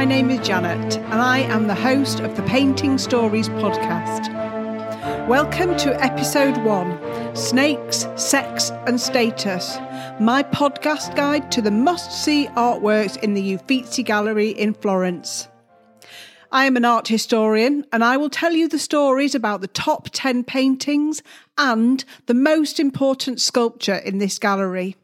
my name is Janet, and I am the host of the Painting Stories podcast. Welcome to episode one Snakes, Sex and Status, my podcast guide to the must see artworks in the Uffizi Gallery in Florence. I am an art historian and I will tell you the stories about the top 10 paintings and the most important sculpture in this gallery.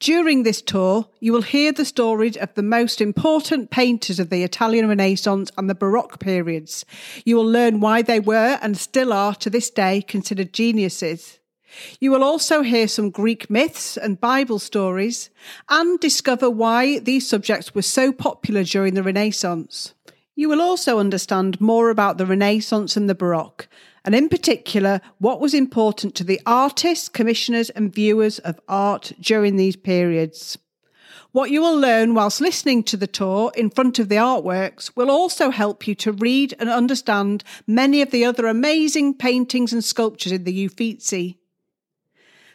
During this tour, you will hear the stories of the most important painters of the Italian Renaissance and the Baroque periods. You will learn why they were and still are to this day considered geniuses. You will also hear some Greek myths and Bible stories and discover why these subjects were so popular during the Renaissance. You will also understand more about the Renaissance and the Baroque, and in particular, what was important to the artists, commissioners, and viewers of art during these periods. What you will learn whilst listening to the tour in front of the artworks will also help you to read and understand many of the other amazing paintings and sculptures in the Uffizi.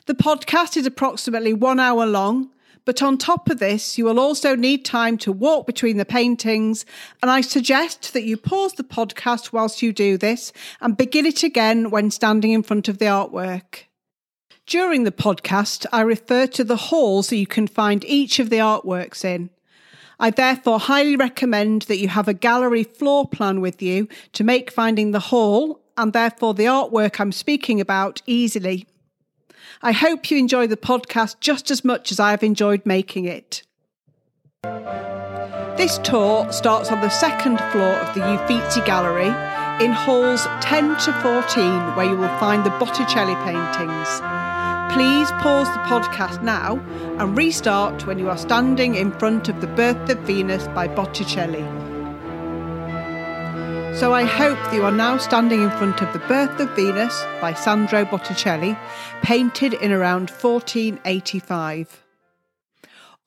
The podcast is approximately one hour long but on top of this, you will also need time to walk between the paintings. And I suggest that you pause the podcast whilst you do this and begin it again when standing in front of the artwork. During the podcast, I refer to the halls that you can find each of the artworks in. I therefore highly recommend that you have a gallery floor plan with you to make finding the hall and therefore the artwork I'm speaking about easily. I hope you enjoy the podcast just as much as I have enjoyed making it. This tour starts on the second floor of the Uffizi Gallery in halls 10 to 14, where you will find the Botticelli paintings. Please pause the podcast now and restart when you are standing in front of The Birth of Venus by Botticelli. So I hope that you are now standing in front of The Birth of Venus by Sandro Botticelli, painted in around 1485.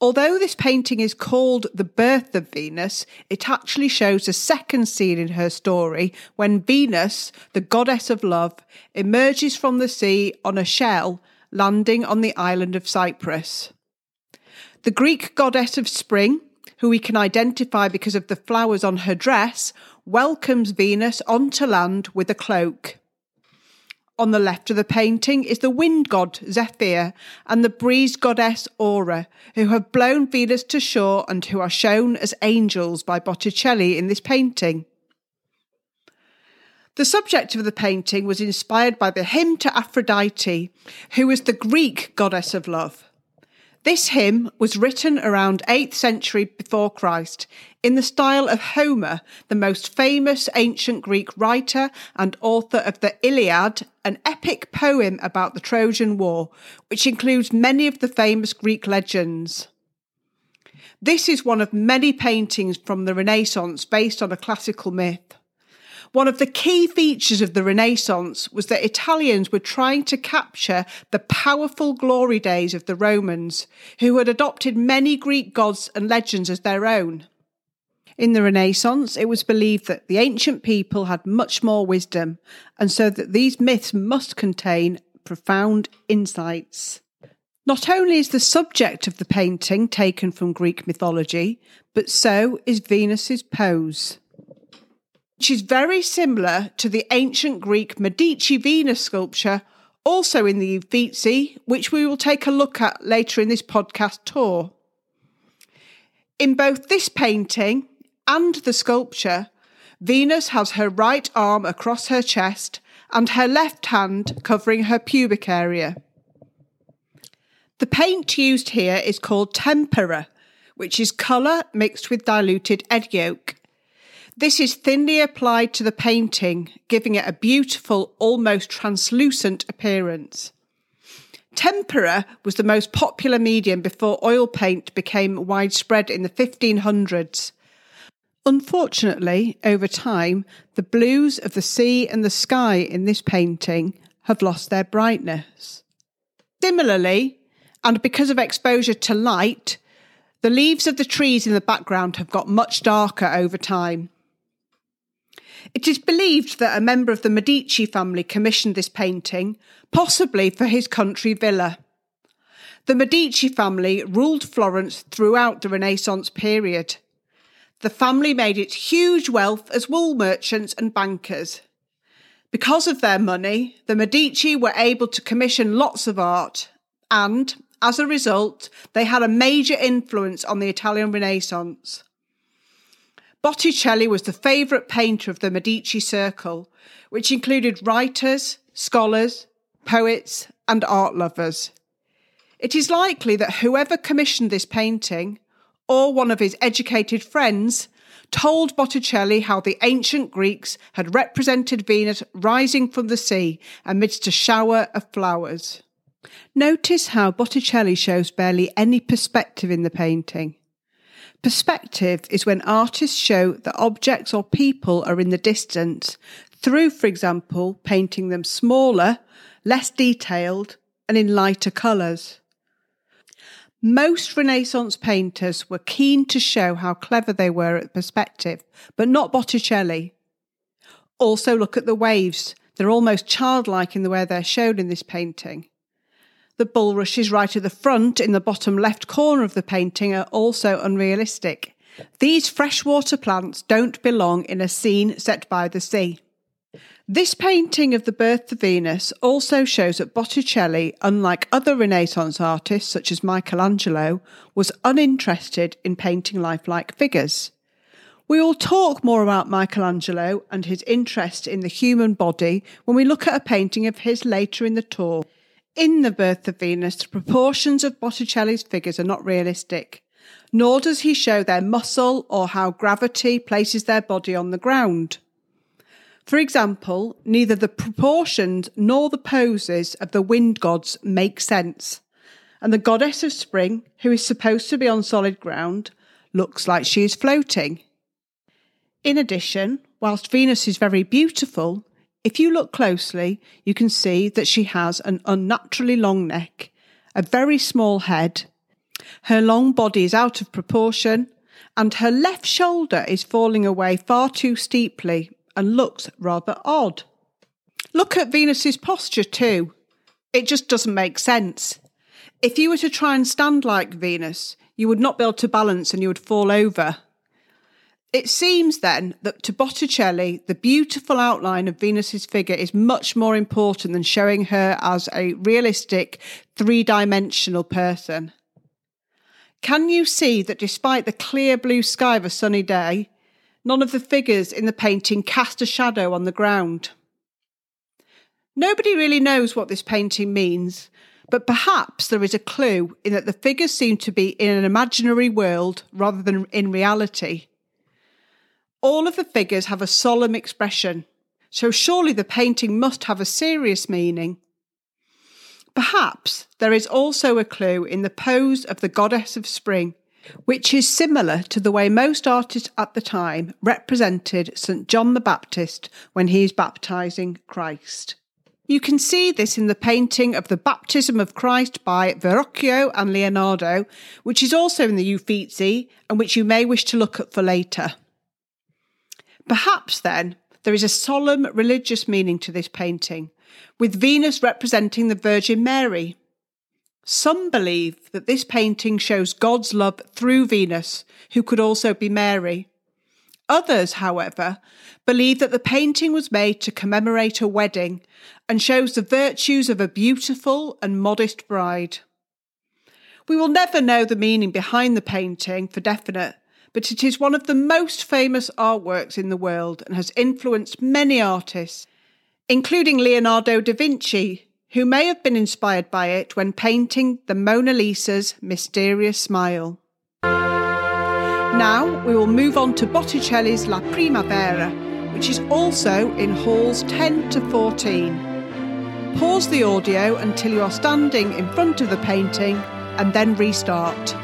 Although this painting is called The Birth of Venus, it actually shows a second scene in her story when Venus, the goddess of love, emerges from the sea on a shell landing on the island of Cyprus. The Greek goddess of spring, who we can identify because of the flowers on her dress, welcomes Venus onto land with a cloak. On the left of the painting is the wind god Zephyr and the breeze goddess Aura, who have blown Venus to shore and who are shown as angels by Botticelli in this painting. The subject of the painting was inspired by the hymn to Aphrodite, who was the Greek goddess of love. This hymn was written around 8th century before Christ in the style of Homer, the most famous ancient Greek writer and author of the Iliad, an epic poem about the Trojan War, which includes many of the famous Greek legends. This is one of many paintings from the Renaissance based on a classical myth. One of the key features of the Renaissance was that Italians were trying to capture the powerful glory days of the Romans, who had adopted many Greek gods and legends as their own. In the Renaissance, it was believed that the ancient people had much more wisdom, and so that these myths must contain profound insights. Not only is the subject of the painting taken from Greek mythology, but so is Venus's pose is very similar to the ancient Greek Medici Venus sculpture, also in the Uffizi, which we will take a look at later in this podcast tour. In both this painting and the sculpture, Venus has her right arm across her chest and her left hand covering her pubic area. The paint used here is called tempera, which is colour mixed with diluted egg yolk. This is thinly applied to the painting, giving it a beautiful, almost translucent appearance. Tempera was the most popular medium before oil paint became widespread in the 1500s. Unfortunately, over time, the blues of the sea and the sky in this painting have lost their brightness. Similarly, and because of exposure to light, the leaves of the trees in the background have got much darker over time. It is believed that a member of the Medici family commissioned this painting, possibly for his country villa. The Medici family ruled Florence throughout the Renaissance period. the family made its huge wealth as wool merchants and bankers. Because of their money, the Medici were able to commission lots of art, and as a result, they had a major influence on the Italian Renaissance. Botticelli was the favourite painter of the Medici circle, which included writers, scholars, poets, and art lovers. It is likely that whoever commissioned this painting, or one of his educated friends, told Botticelli how the ancient Greeks had represented Venus rising from the sea amidst a shower of flowers. Notice how Botticelli shows barely any perspective in the painting. Perspective is when artists show that objects or people are in the distance through, for example, painting them smaller, less detailed, and in lighter colours. Most Renaissance painters were keen to show how clever they were at perspective, but not Botticelli. Also, look at the waves. They're almost childlike in the way they're shown in this painting. The bulrushes right at the front in the bottom left corner of the painting are also unrealistic. These freshwater plants don't belong in a scene set by the sea. This painting of the birth of Venus also shows that Botticelli, unlike other Renaissance artists such as Michelangelo, was uninterested in painting lifelike figures. We will talk more about Michelangelo and his interest in the human body when we look at a painting of his later in the tour. In The Birth of Venus, the proportions of Botticelli's figures are not realistic, nor does he show their muscle or how gravity places their body on the ground. For example, neither the proportions nor the poses of the wind gods make sense, and the goddess of spring, who is supposed to be on solid ground, looks like she is floating. In addition, whilst Venus is very beautiful, if you look closely, you can see that she has an unnaturally long neck, a very small head, her long body is out of proportion, and her left shoulder is falling away far too steeply and looks rather odd. Look at Venus's posture too. It just doesn't make sense. If you were to try and stand like Venus, you would not be able to balance and you would fall over. It seems then that to Botticelli, the beautiful outline of Venus's figure is much more important than showing her as a realistic, three dimensional person. Can you see that despite the clear blue sky of a sunny day, none of the figures in the painting cast a shadow on the ground? Nobody really knows what this painting means, but perhaps there is a clue in that the figures seem to be in an imaginary world rather than in reality all of the figures have a solemn expression, so surely the painting must have a serious meaning. Perhaps there is also a clue in the pose of the goddess of spring, which is similar to the way most artists at the time represented St. John the Baptist when he is baptizing Christ. You can see this in the painting of the Baptism of Christ by Verrocchio and Leonardo, which is also in the Uffizi and which you may wish to look at for later. Perhaps then there is a solemn religious meaning to this painting, with Venus representing the Virgin Mary. Some believe that this painting shows God's love through Venus, who could also be Mary. Others, however, believe that the painting was made to commemorate a wedding and shows the virtues of a beautiful and modest bride. We will never know the meaning behind the painting for definite, but it is one of the most famous artworks in the world and has influenced many artists, including Leonardo da Vinci, who may have been inspired by it when painting the Mona Lisa's mysterious smile. Now we will move on to Botticelli's La Primavera, which is also in halls 10 to 14. Pause the audio until you are standing in front of the painting and then restart.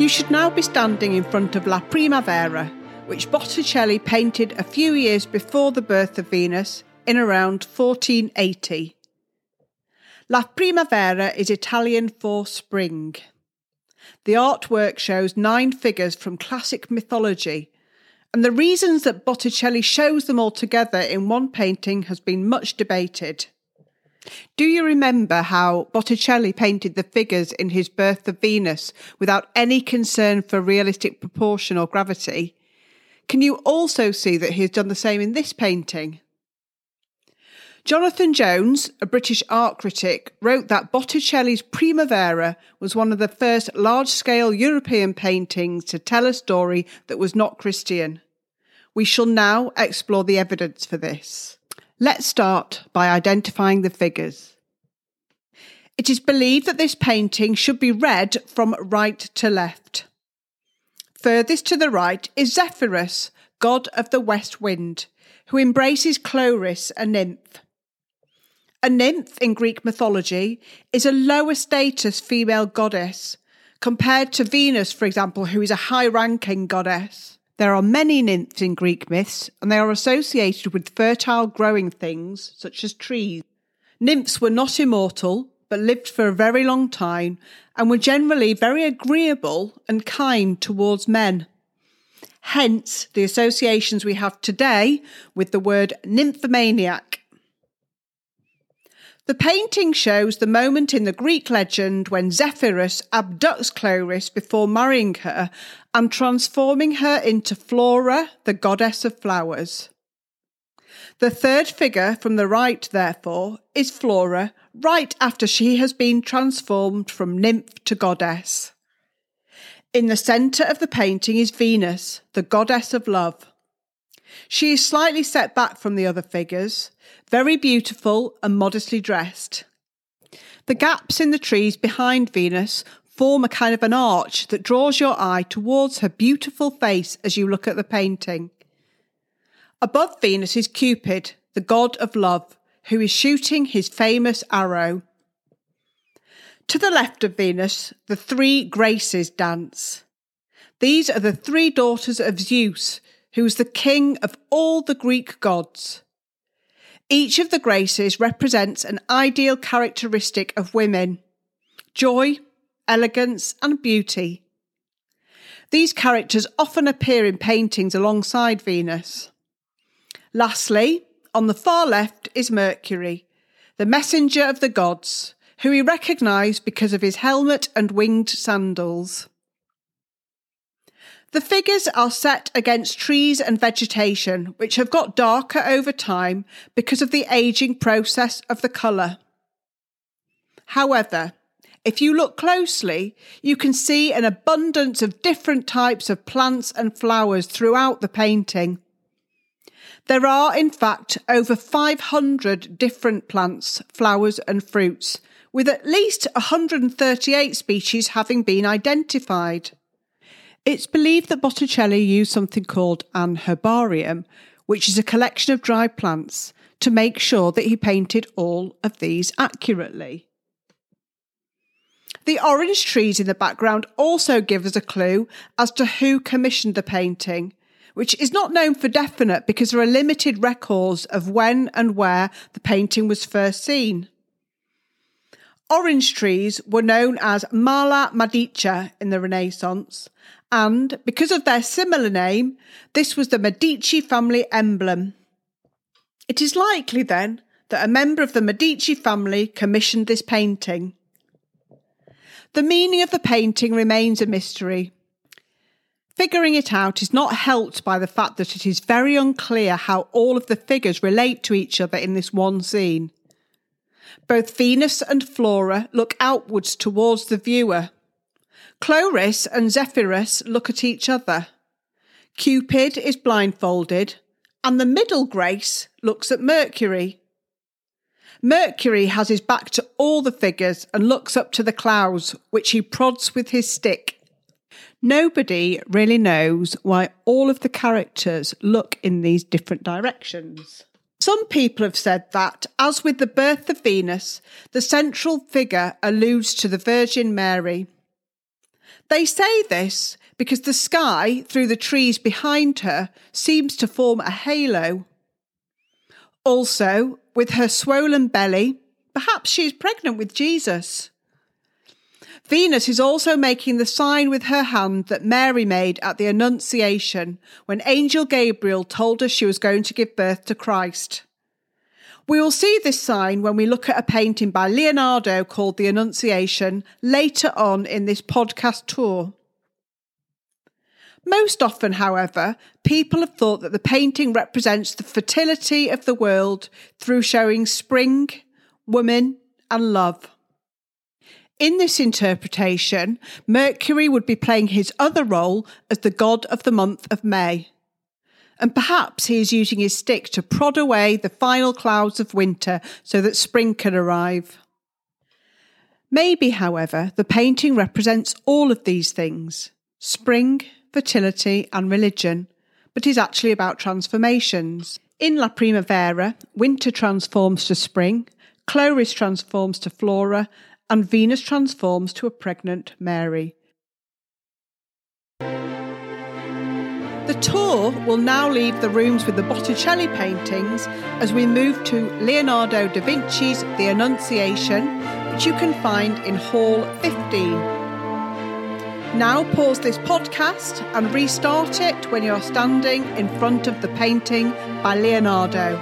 You should now be standing in front of La Primavera, which Botticelli painted a few years before the birth of Venus in around 1480. La Primavera is Italian for spring. The artwork shows nine figures from classic mythology, and the reasons that Botticelli shows them all together in one painting has been much debated. Do you remember how Botticelli painted the figures in his Birth of Venus without any concern for realistic proportion or gravity? Can you also see that he has done the same in this painting? Jonathan Jones, a British art critic, wrote that Botticelli's Primavera was one of the first large scale European paintings to tell a story that was not Christian. We shall now explore the evidence for this. Let's start by identifying the figures. It is believed that this painting should be read from right to left. Furthest to the right is Zephyrus, god of the west wind, who embraces Chloris, a nymph. A nymph in Greek mythology is a lower status female goddess compared to Venus, for example, who is a high ranking goddess. There are many nymphs in Greek myths, and they are associated with fertile growing things such as trees. Nymphs were not immortal, but lived for a very long time and were generally very agreeable and kind towards men. Hence the associations we have today with the word nymphomaniac the painting shows the moment in the Greek legend when Zephyrus abducts Chloris before marrying her and transforming her into Flora, the goddess of flowers. The third figure from the right, therefore, is Flora, right after she has been transformed from nymph to goddess. In the centre of the painting is Venus, the goddess of love. She is slightly set back from the other figures, very beautiful and modestly dressed. The gaps in the trees behind Venus form a kind of an arch that draws your eye towards her beautiful face as you look at the painting. Above Venus is Cupid, the god of love, who is shooting his famous arrow. To the left of Venus, the three Graces dance. These are the three daughters of Zeus, who is the king of all the Greek gods. Each of the graces represents an ideal characteristic of women joy, elegance, and beauty. These characters often appear in paintings alongside Venus. Lastly, on the far left is Mercury, the messenger of the gods, who we recognise because of his helmet and winged sandals. The figures are set against trees and vegetation, which have got darker over time because of the aging process of the colour. However, if you look closely, you can see an abundance of different types of plants and flowers throughout the painting. There are, in fact, over 500 different plants, flowers, and fruits, with at least 138 species having been identified. It's believed that Botticelli used something called an herbarium, which is a collection of dry plants, to make sure that he painted all of these accurately. The orange trees in the background also give us a clue as to who commissioned the painting, which is not known for definite because there are limited records of when and where the painting was first seen. Orange trees were known as Mala Medica in the Renaissance, and because of their similar name, this was the Medici family emblem. It is likely then that a member of the Medici family commissioned this painting. The meaning of the painting remains a mystery. Figuring it out is not helped by the fact that it is very unclear how all of the figures relate to each other in this one scene. Both Venus and Flora look outwards towards the viewer. Chloris and Zephyrus look at each other. Cupid is blindfolded, and the middle Grace looks at Mercury. Mercury has his back to all the figures and looks up to the clouds, which he prods with his stick. Nobody really knows why all of the characters look in these different directions. Some people have said that, as with the birth of Venus, the central figure alludes to the Virgin Mary. They say this because the sky through the trees behind her seems to form a halo. Also, with her swollen belly, perhaps she is pregnant with Jesus. Venus is also making the sign with her hand that Mary made at the Annunciation when Angel Gabriel told her she was going to give birth to Christ. We will see this sign when we look at a painting by Leonardo called The Annunciation later on in this podcast tour. Most often, however, people have thought that the painting represents the fertility of the world through showing spring, women, and love. In this interpretation, Mercury would be playing his other role as the god of the month of May. And perhaps he is using his stick to prod away the final clouds of winter so that spring can arrive. Maybe, however, the painting represents all of these things spring, fertility, and religion, but is actually about transformations. In La Primavera, winter transforms to spring, Chloris transforms to Flora, and Venus transforms to a pregnant Mary. The tour will now leave the rooms with the Botticelli paintings as we move to Leonardo da Vinci's The Annunciation, which you can find in Hall 15. Now pause this podcast and restart it when you're standing in front of the painting by Leonardo.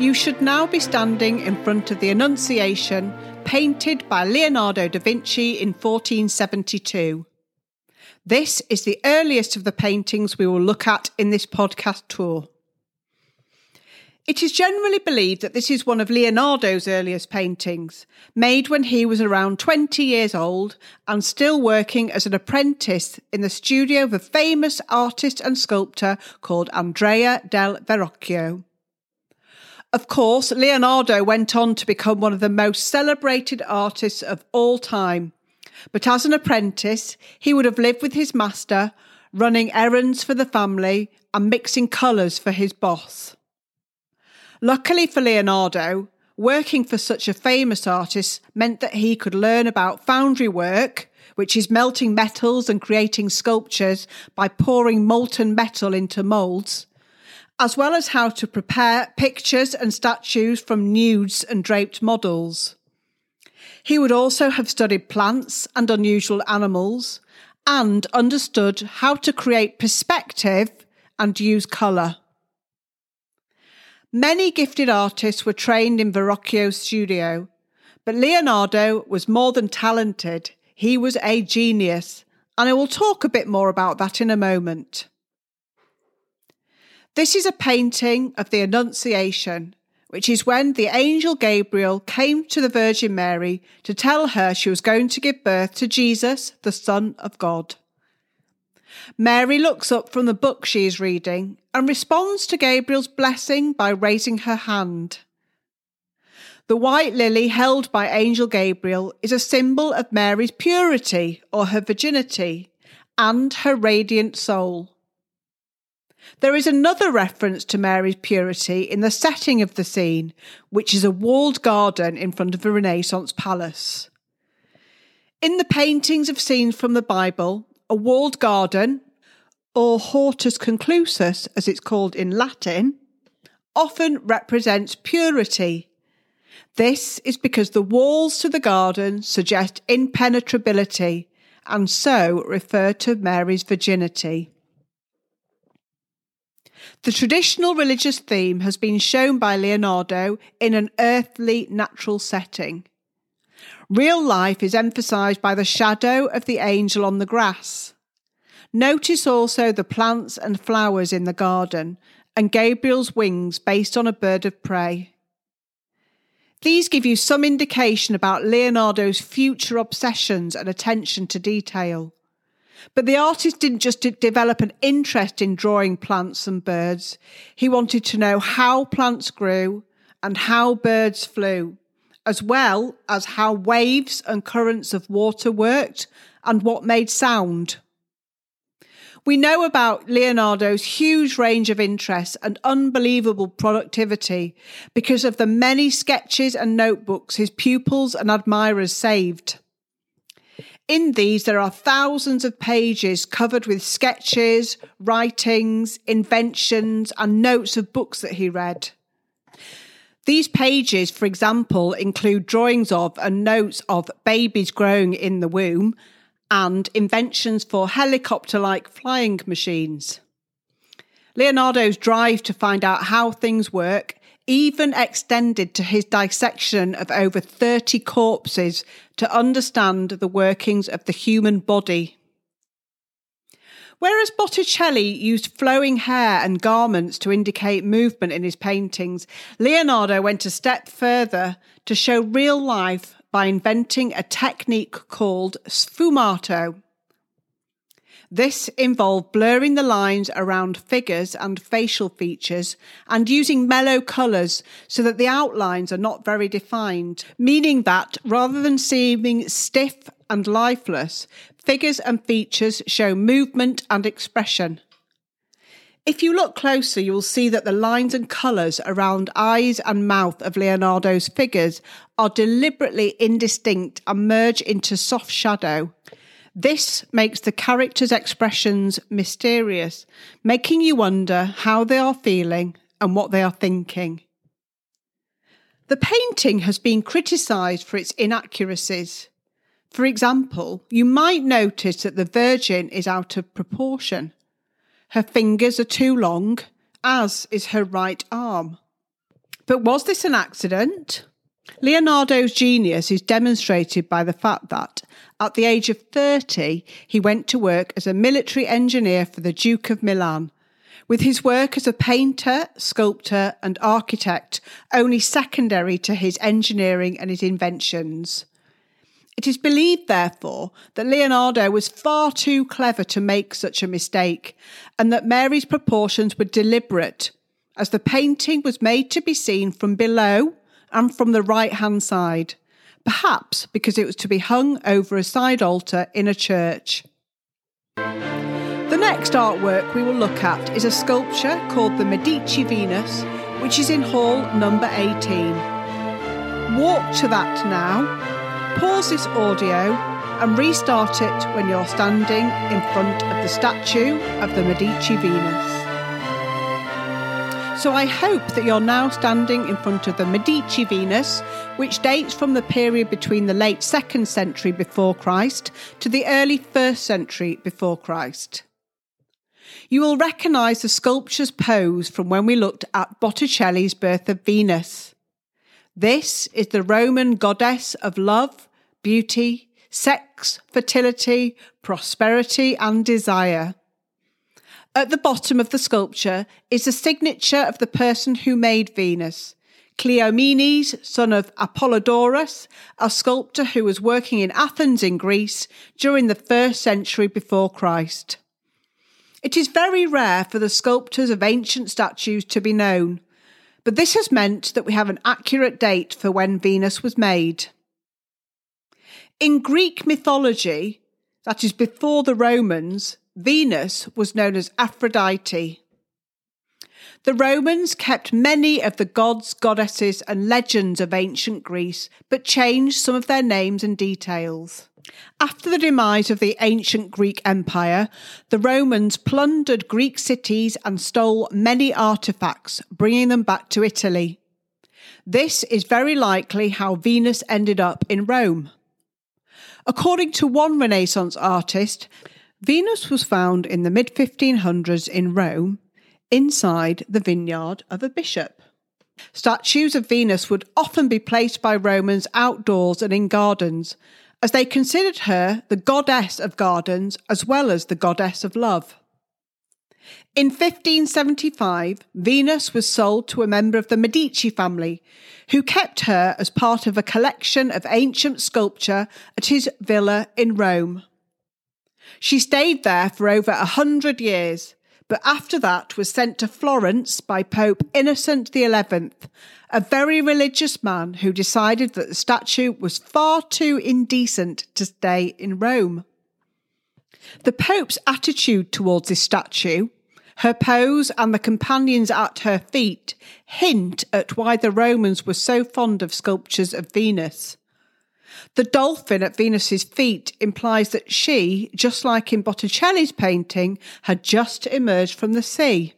You should now be standing in front of the Annunciation, painted by Leonardo da Vinci in 1472. This is the earliest of the paintings we will look at in this podcast tour. It is generally believed that this is one of Leonardo's earliest paintings, made when he was around 20 years old and still working as an apprentice in the studio of a famous artist and sculptor called Andrea del Verrocchio. Of course, Leonardo went on to become one of the most celebrated artists of all time. But as an apprentice, he would have lived with his master, running errands for the family and mixing colours for his boss. Luckily for Leonardo, working for such a famous artist meant that he could learn about foundry work, which is melting metals and creating sculptures by pouring molten metal into moulds, as well as how to prepare pictures and statues from nudes and draped models. He would also have studied plants and unusual animals and understood how to create perspective and use colour. Many gifted artists were trained in Verrocchio's studio, but Leonardo was more than talented, he was a genius, and I will talk a bit more about that in a moment. This is a painting of the Annunciation, which is when the angel Gabriel came to the Virgin Mary to tell her she was going to give birth to Jesus, the Son of God. Mary looks up from the book she is reading and responds to Gabriel's blessing by raising her hand. The white lily held by Angel Gabriel is a symbol of Mary's purity or her virginity and her radiant soul. There is another reference to Mary's purity in the setting of the scene, which is a walled garden in front of a Renaissance palace. In the paintings of scenes from the Bible, a walled garden, or hortus conclusus as it's called in Latin, often represents purity. This is because the walls to the garden suggest impenetrability and so refer to Mary's virginity. The traditional religious theme has been shown by Leonardo in an earthly natural setting. Real life is emphasised by the shadow of the angel on the grass. Notice also the plants and flowers in the garden and Gabriel's wings based on a bird of prey. These give you some indication about Leonardo's future obsessions and attention to detail. But the artist didn't just develop an interest in drawing plants and birds. He wanted to know how plants grew and how birds flew, as well as how waves and currents of water worked and what made sound. We know about Leonardo's huge range of interests and unbelievable productivity because of the many sketches and notebooks his pupils and admirers saved. In these, there are thousands of pages covered with sketches, writings, inventions, and notes of books that he read. These pages, for example, include drawings of and notes of babies growing in the womb and inventions for helicopter like flying machines. Leonardo's drive to find out how things work even extended to his dissection of over 30 corpses to understand the workings of the human body. Whereas Botticelli used flowing hair and garments to indicate movement in his paintings, Leonardo went a step further to show real life by inventing a technique called sfumato. This involved blurring the lines around figures and facial features and using mellow colours so that the outlines are not very defined, meaning that rather than seeming stiff and lifeless, figures and features show movement and expression. If you look closer, you will see that the lines and colours around eyes and mouth of Leonardo's figures are deliberately indistinct and merge into soft shadow. This makes the characters' expressions mysterious, making you wonder how they are feeling and what they are thinking. The painting has been criticised for its inaccuracies. For example, you might notice that the Virgin is out of proportion. Her fingers are too long, as is her right arm. But was this an accident? Leonardo's genius is demonstrated by the fact that, at the age of 30, he went to work as a military engineer for the Duke of Milan, with his work as a painter, sculptor, and architect only secondary to his engineering and his inventions. It is believed, therefore, that Leonardo was far too clever to make such a mistake, and that Mary's proportions were deliberate, as the painting was made to be seen from below and from the right hand side, perhaps because it was to be hung over a side altar in a church. The next artwork we will look at is a sculpture called the Medici Venus, which is in hall number 18. Walk to that now, pause this audio, and restart it when you're standing in front of the statue of the Medici Venus. So I hope that you're now standing in front of the Medici Venus, which dates from the period between the late 2nd century before Christ to the early 1st century before Christ. You will recognise the sculpture's pose from when we looked at Botticelli's Birth of Venus. This is the Roman goddess of love, beauty, sex, fertility, prosperity, and desire. At the bottom of the sculpture is the signature of the person who made Venus, Cleomenes, son of Apollodorus, a sculptor who was working in Athens in Greece during the first century before Christ. It is very rare for the sculptors of ancient statues to be known, but this has meant that we have an accurate date for when Venus was made. In Greek mythology, that is before the Romans, Venus was known as Aphrodite. The Romans kept many of the gods, goddesses, and legends of ancient Greece, but changed some of their names and details. After the demise of the ancient Greek Empire, the Romans plundered Greek cities and stole many artifacts, bringing them back to Italy. This is very likely how Venus ended up in Rome. According to one Renaissance artist, Venus was found in the mid 1500s in Rome inside the vineyard of a bishop. Statues of Venus would often be placed by Romans outdoors and in gardens, as they considered her the goddess of gardens as well as the goddess of love. In 1575, Venus was sold to a member of the Medici family, who kept her as part of a collection of ancient sculpture at his villa in Rome. She stayed there for over a hundred years, but after that was sent to Florence by Pope Innocent XI, a very religious man who decided that the statue was far too indecent to stay in Rome. The Pope's attitude towards this statue, her pose, and the companions at her feet hint at why the Romans were so fond of sculptures of Venus. The dolphin at Venus's feet implies that she, just like in Botticelli's painting, had just emerged from the sea.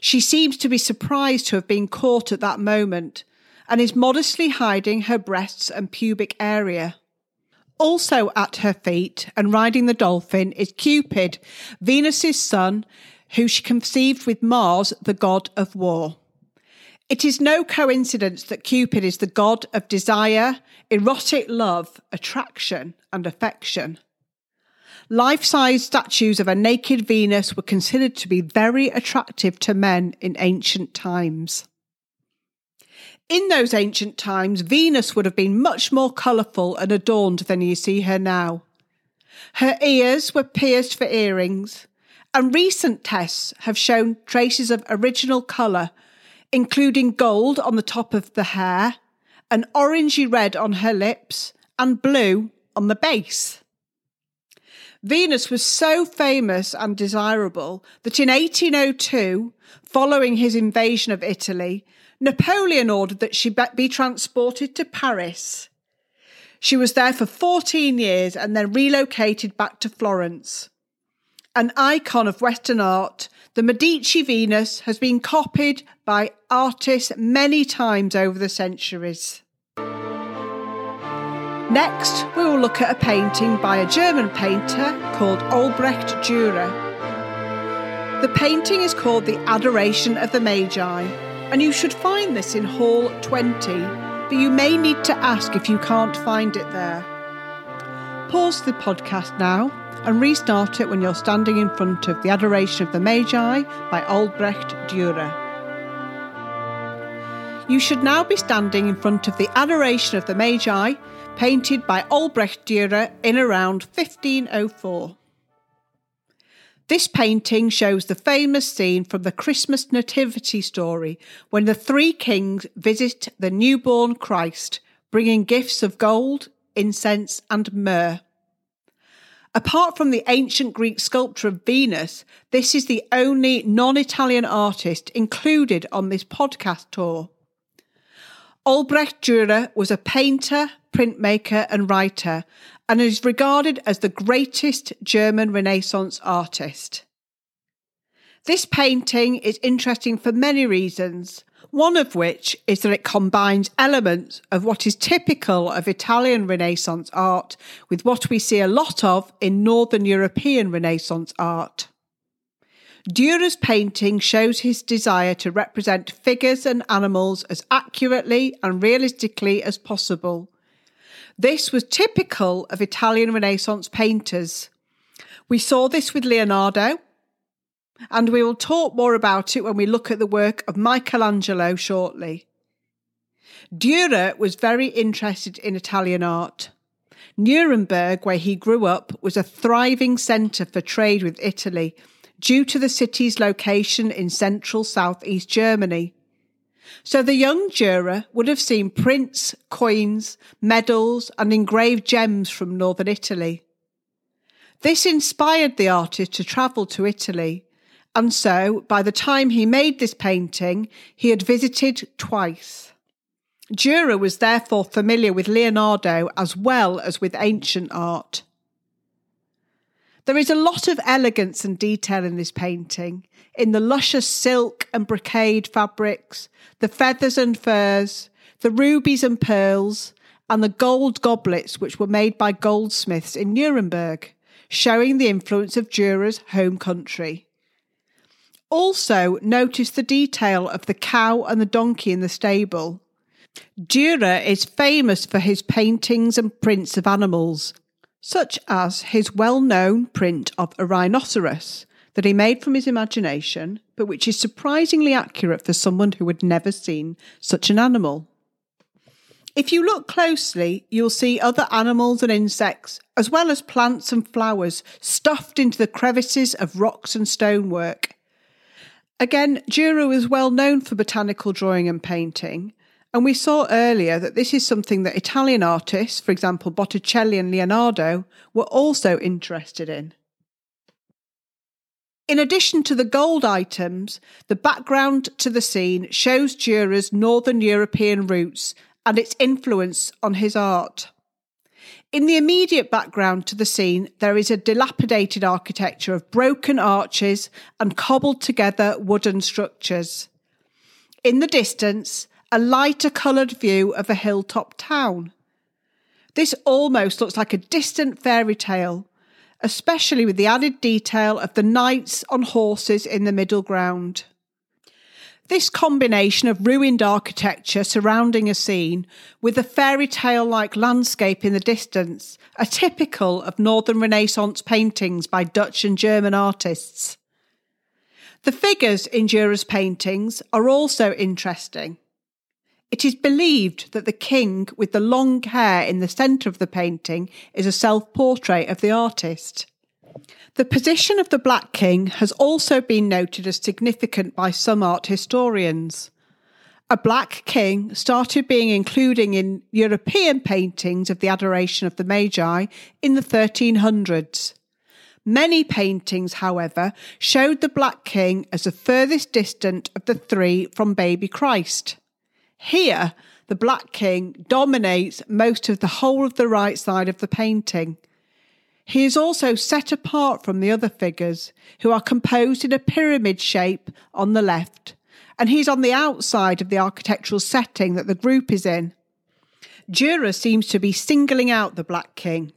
She seems to be surprised to have been caught at that moment and is modestly hiding her breasts and pubic area. Also at her feet and riding the dolphin is Cupid, Venus's son, who she conceived with Mars, the god of war. It is no coincidence that Cupid is the god of desire, erotic love, attraction, and affection. Life size statues of a naked Venus were considered to be very attractive to men in ancient times. In those ancient times, Venus would have been much more colourful and adorned than you see her now. Her ears were pierced for earrings, and recent tests have shown traces of original colour, including gold on the top of the hair, an orangey red on her lips, and blue on the base. Venus was so famous and desirable that in 1802, following his invasion of Italy, Napoleon ordered that she be transported to Paris. She was there for 14 years and then relocated back to Florence an icon of Western art, the Medici Venus has been copied by artists many times over the centuries. Next, we will look at a painting by a German painter called Albrecht Dürer. The painting is called The Adoration of the Magi, and you should find this in Hall 20, but you may need to ask if you can't find it there. Pause the podcast now and restart it when you're standing in front of The Adoration of the Magi by Albrecht Dürer. You should now be standing in front of The Adoration of the Magi, painted by Albrecht Dürer in around 1504. This painting shows the famous scene from the Christmas Nativity story when the three kings visit the newborn Christ, bringing gifts of gold, incense, and myrrh. Apart from the ancient Greek sculpture of Venus, this is the only non Italian artist included on this podcast tour. Albrecht Dürer was a painter, printmaker, and writer, and is regarded as the greatest German Renaissance artist. This painting is interesting for many reasons, one of which is that it combines elements of what is typical of Italian Renaissance art with what we see a lot of in Northern European Renaissance art. Dürer's painting shows his desire to represent figures and animals as accurately and realistically as possible. This was typical of Italian Renaissance painters. We saw this with Leonardo, and we will talk more about it when we look at the work of Michelangelo shortly. Dürer was very interested in Italian art. Nuremberg, where he grew up, was a thriving centre for trade with Italy due to the city's location in central southeast Germany. So the young Dürer would have seen prints, coins, medals, and engraved gems from northern Italy. This inspired the artist to travel to Italy and so, by the time he made this painting, he had visited twice. Dürer was therefore familiar with Leonardo as well as with ancient art. There is a lot of elegance and detail in this painting, in the luscious silk and brocade fabrics, the feathers and furs, the rubies and pearls, and the gold goblets which were made by goldsmiths in Nuremberg, showing the influence of Dürer's home country. Also, notice the detail of the cow and the donkey in the stable. Dürer is famous for his paintings and prints of animals, such as his well known print of a rhinoceros that he made from his imagination, but which is surprisingly accurate for someone who had never seen such an animal. If you look closely, you'll see other animals and insects, as well as plants and flowers, stuffed into the crevices of rocks and stonework. Again, Dürer was well known for botanical drawing and painting, and we saw earlier that this is something that Italian artists, for example Botticelli and Leonardo, were also interested in. In addition to the gold items, the background to the scene shows Dürer's Northern European roots and its influence on his art. In the immediate background to the scene, there is a dilapidated architecture of broken arches and cobbled together wooden structures. In the distance, a lighter coloured view of a hilltop town. This almost looks like a distant fairy tale, especially with the added detail of the knights on horses in the middle ground. This combination of ruined architecture surrounding a scene with a fairy tale like landscape in the distance are typical of Northern Renaissance paintings by Dutch and German artists. The figures in Dürer's paintings are also interesting. It is believed that the king with the long hair in the centre of the painting is a self portrait of the artist. The position of the Black King has also been noted as significant by some art historians. A Black King started being included in European paintings of the adoration of the Magi in the 1300s. Many paintings, however, showed the Black King as the furthest distant of the three from baby Christ. Here, the Black King dominates most of the whole of the right side of the painting. He is also set apart from the other figures, who are composed in a pyramid shape on the left, and he's on the outside of the architectural setting that the group is in. Dürer seems to be singling out the Black King.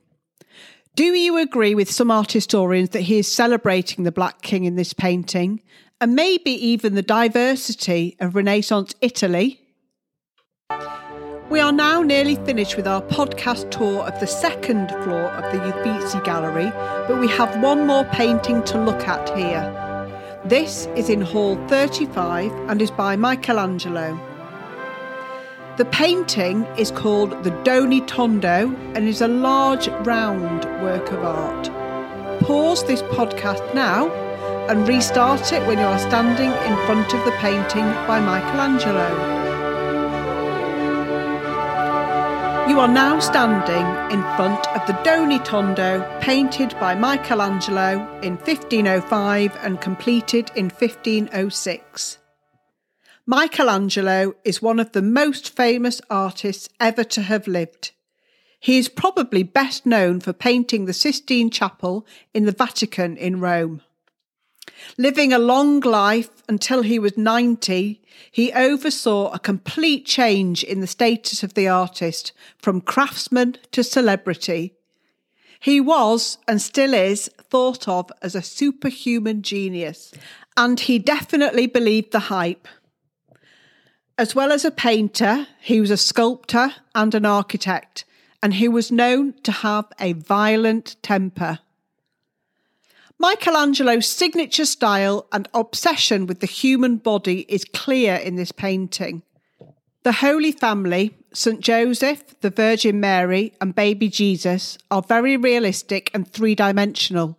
Do you agree with some art historians that he is celebrating the Black King in this painting, and maybe even the diversity of Renaissance Italy? We are now nearly finished with our podcast tour of the second floor of the Uffizi Gallery, but we have one more painting to look at here. This is in Hall 35 and is by Michelangelo. The painting is called the Doni Tondo and is a large round work of art. Pause this podcast now and restart it when you are standing in front of the painting by Michelangelo. You are now standing in front of the Doni Tondo, painted by Michelangelo in 1505 and completed in 1506. Michelangelo is one of the most famous artists ever to have lived. He is probably best known for painting the Sistine Chapel in the Vatican in Rome. Living a long life until he was 90, he oversaw a complete change in the status of the artist from craftsman to celebrity. He was, and still is, thought of as a superhuman genius, and he definitely believed the hype. As well as a painter, he was a sculptor and an architect, and he was known to have a violent temper. Michelangelo's signature style and obsession with the human body is clear in this painting. The Holy Family, St. Joseph, the Virgin Mary, and baby Jesus are very realistic and three dimensional,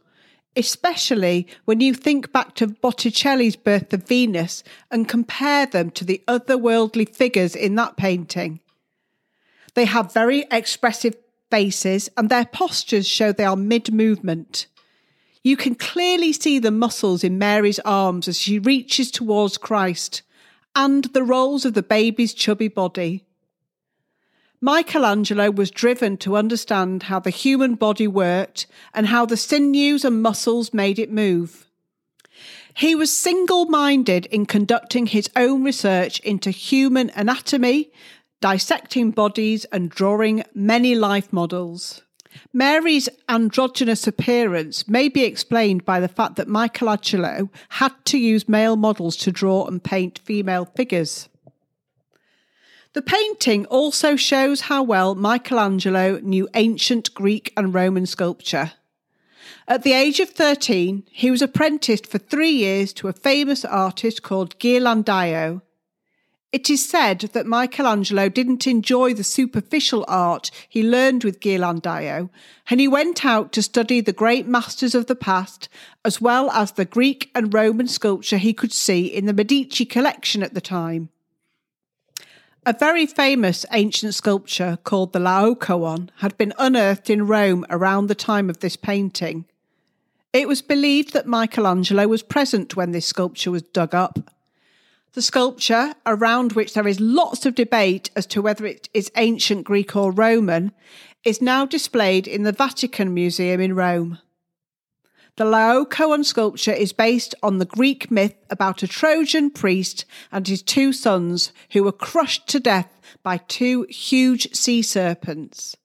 especially when you think back to Botticelli's Birth of Venus and compare them to the otherworldly figures in that painting. They have very expressive faces and their postures show they are mid movement. You can clearly see the muscles in Mary's arms as she reaches towards Christ and the rolls of the baby's chubby body. Michelangelo was driven to understand how the human body worked and how the sinews and muscles made it move. He was single minded in conducting his own research into human anatomy, dissecting bodies, and drawing many life models. Mary's androgynous appearance may be explained by the fact that Michelangelo had to use male models to draw and paint female figures. The painting also shows how well Michelangelo knew ancient Greek and Roman sculpture. At the age of 13, he was apprenticed for three years to a famous artist called Ghirlandaio, it is said that Michelangelo didn't enjoy the superficial art he learned with Ghirlandaio, and he went out to study the great masters of the past, as well as the Greek and Roman sculpture he could see in the Medici collection at the time. A very famous ancient sculpture called the Laocoon had been unearthed in Rome around the time of this painting. It was believed that Michelangelo was present when this sculpture was dug up the sculpture, around which there is lots of debate as to whether it is ancient Greek or Roman, is now displayed in the Vatican Museum in Rome. The Laocoon sculpture is based on the Greek myth about a Trojan priest and his two sons who were crushed to death by two huge sea serpents.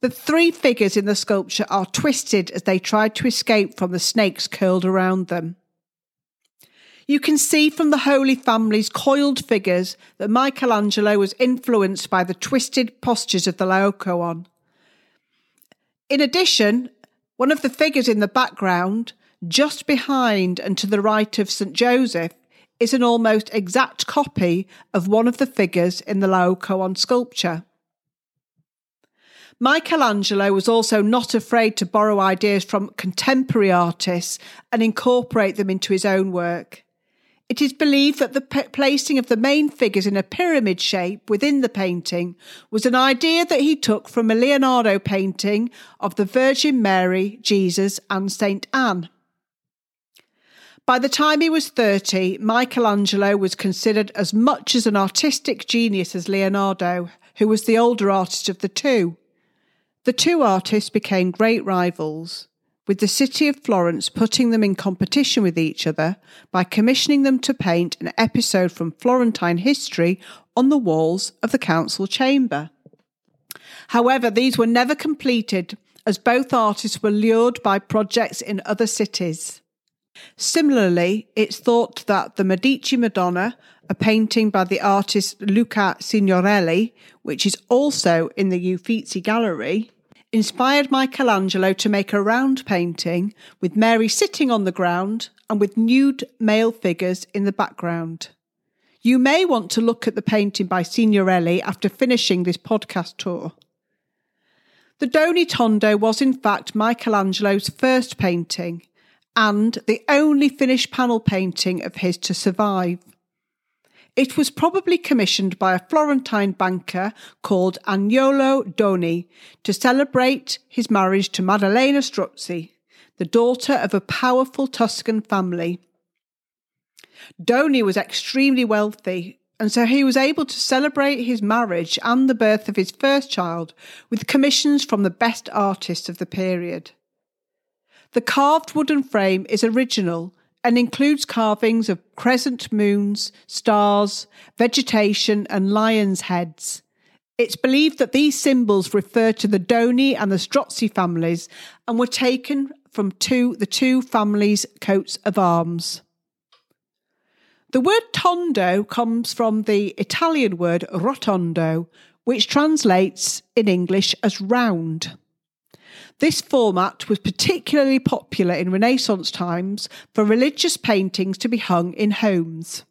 The three figures in the sculpture are twisted as they try to escape from the snakes curled around them. You can see from the Holy Family's coiled figures that Michelangelo was influenced by the twisted postures of the Laocoon. In addition, one of the figures in the background, just behind and to the right of St. Joseph, is an almost exact copy of one of the figures in the Laocoon sculpture. Michelangelo was also not afraid to borrow ideas from contemporary artists and incorporate them into his own work. It is believed that the placing of the main figures in a pyramid shape within the painting was an idea that he took from a Leonardo painting of the Virgin Mary, Jesus, and St. Anne. By the time he was 30, Michelangelo was considered as much as an artistic genius as Leonardo, who was the older artist of the two. The two artists became great rivals with the city of Florence putting them in competition with each other by commissioning them to paint an episode from Florentine history on the walls of the council chamber. However, these were never completed as both artists were lured by projects in other cities. Similarly, it's thought that the Medici Madonna, a painting by the artist Luca Signorelli, which is also in the Uffizi Gallery, inspired Michelangelo to make a round painting with Mary sitting on the ground and with nude male figures in the background. You may want to look at the painting by Signorelli after finishing this podcast tour. The Doni Tondo was in fact Michelangelo's first painting and the only finished panel painting of his to survive. It was probably commissioned by a Florentine banker called Agnolo Doni to celebrate his marriage to Maddalena Strozzi, the daughter of a powerful Tuscan family. Doni was extremely wealthy, and so he was able to celebrate his marriage and the birth of his first child with commissions from the best artists of the period. The carved wooden frame is original and includes carvings of crescent moons, stars, vegetation, and lions' heads. It's believed that these symbols refer to the Doni and the Strozzi families and were taken from two, the two families' coats of arms. The word tondo comes from the Italian word rotondo, which translates in English as round. This format was particularly popular in Renaissance times for religious paintings to be hung in homes.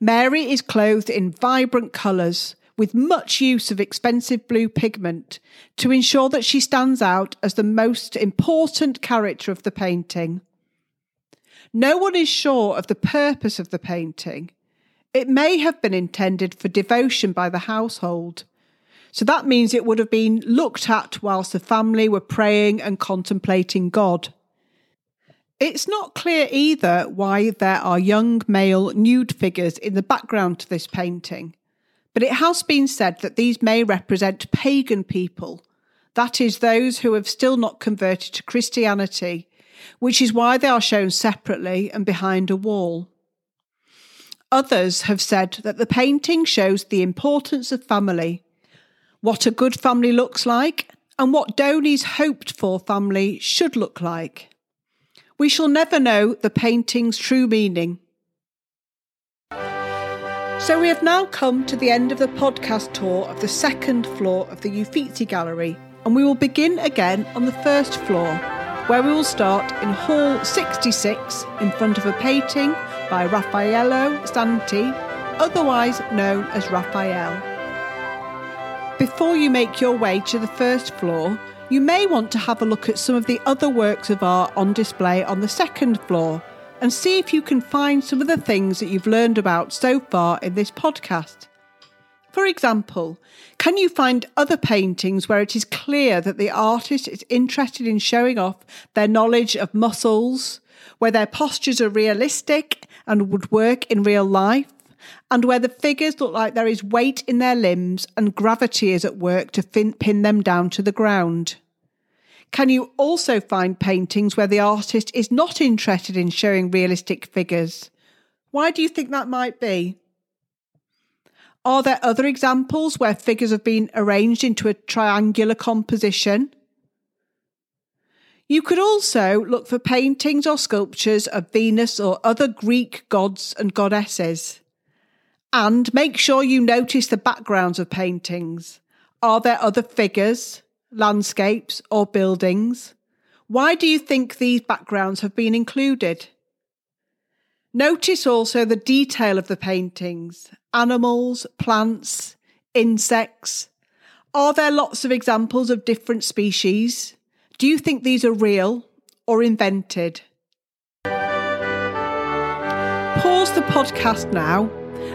Mary is clothed in vibrant colours with much use of expensive blue pigment to ensure that she stands out as the most important character of the painting. No one is sure of the purpose of the painting. It may have been intended for devotion by the household, so that means it would have been looked at whilst the family were praying and contemplating God. It's not clear either why there are young male nude figures in the background to this painting, but it has been said that these may represent pagan people, that is, those who have still not converted to Christianity, which is why they are shown separately and behind a wall. Others have said that the painting shows the importance of family what a good family looks like, and what Doni's hoped for family should look like. We shall never know the painting's true meaning. So we have now come to the end of the podcast tour of the second floor of the Uffizi Gallery, and we will begin again on the first floor, where we will start in Hall 66 in front of a painting by Raffaello Santi, otherwise known as Raphael. Before you make your way to the first floor, you may want to have a look at some of the other works of art on display on the second floor and see if you can find some of the things that you've learned about so far in this podcast. For example, can you find other paintings where it is clear that the artist is interested in showing off their knowledge of muscles, where their postures are realistic and would work in real life? And where the figures look like there is weight in their limbs and gravity is at work to fin- pin them down to the ground. Can you also find paintings where the artist is not interested in showing realistic figures? Why do you think that might be? Are there other examples where figures have been arranged into a triangular composition? You could also look for paintings or sculptures of Venus or other Greek gods and goddesses. And make sure you notice the backgrounds of paintings. Are there other figures, landscapes, or buildings? Why do you think these backgrounds have been included? Notice also the detail of the paintings animals, plants, insects. Are there lots of examples of different species? Do you think these are real or invented? Pause the podcast now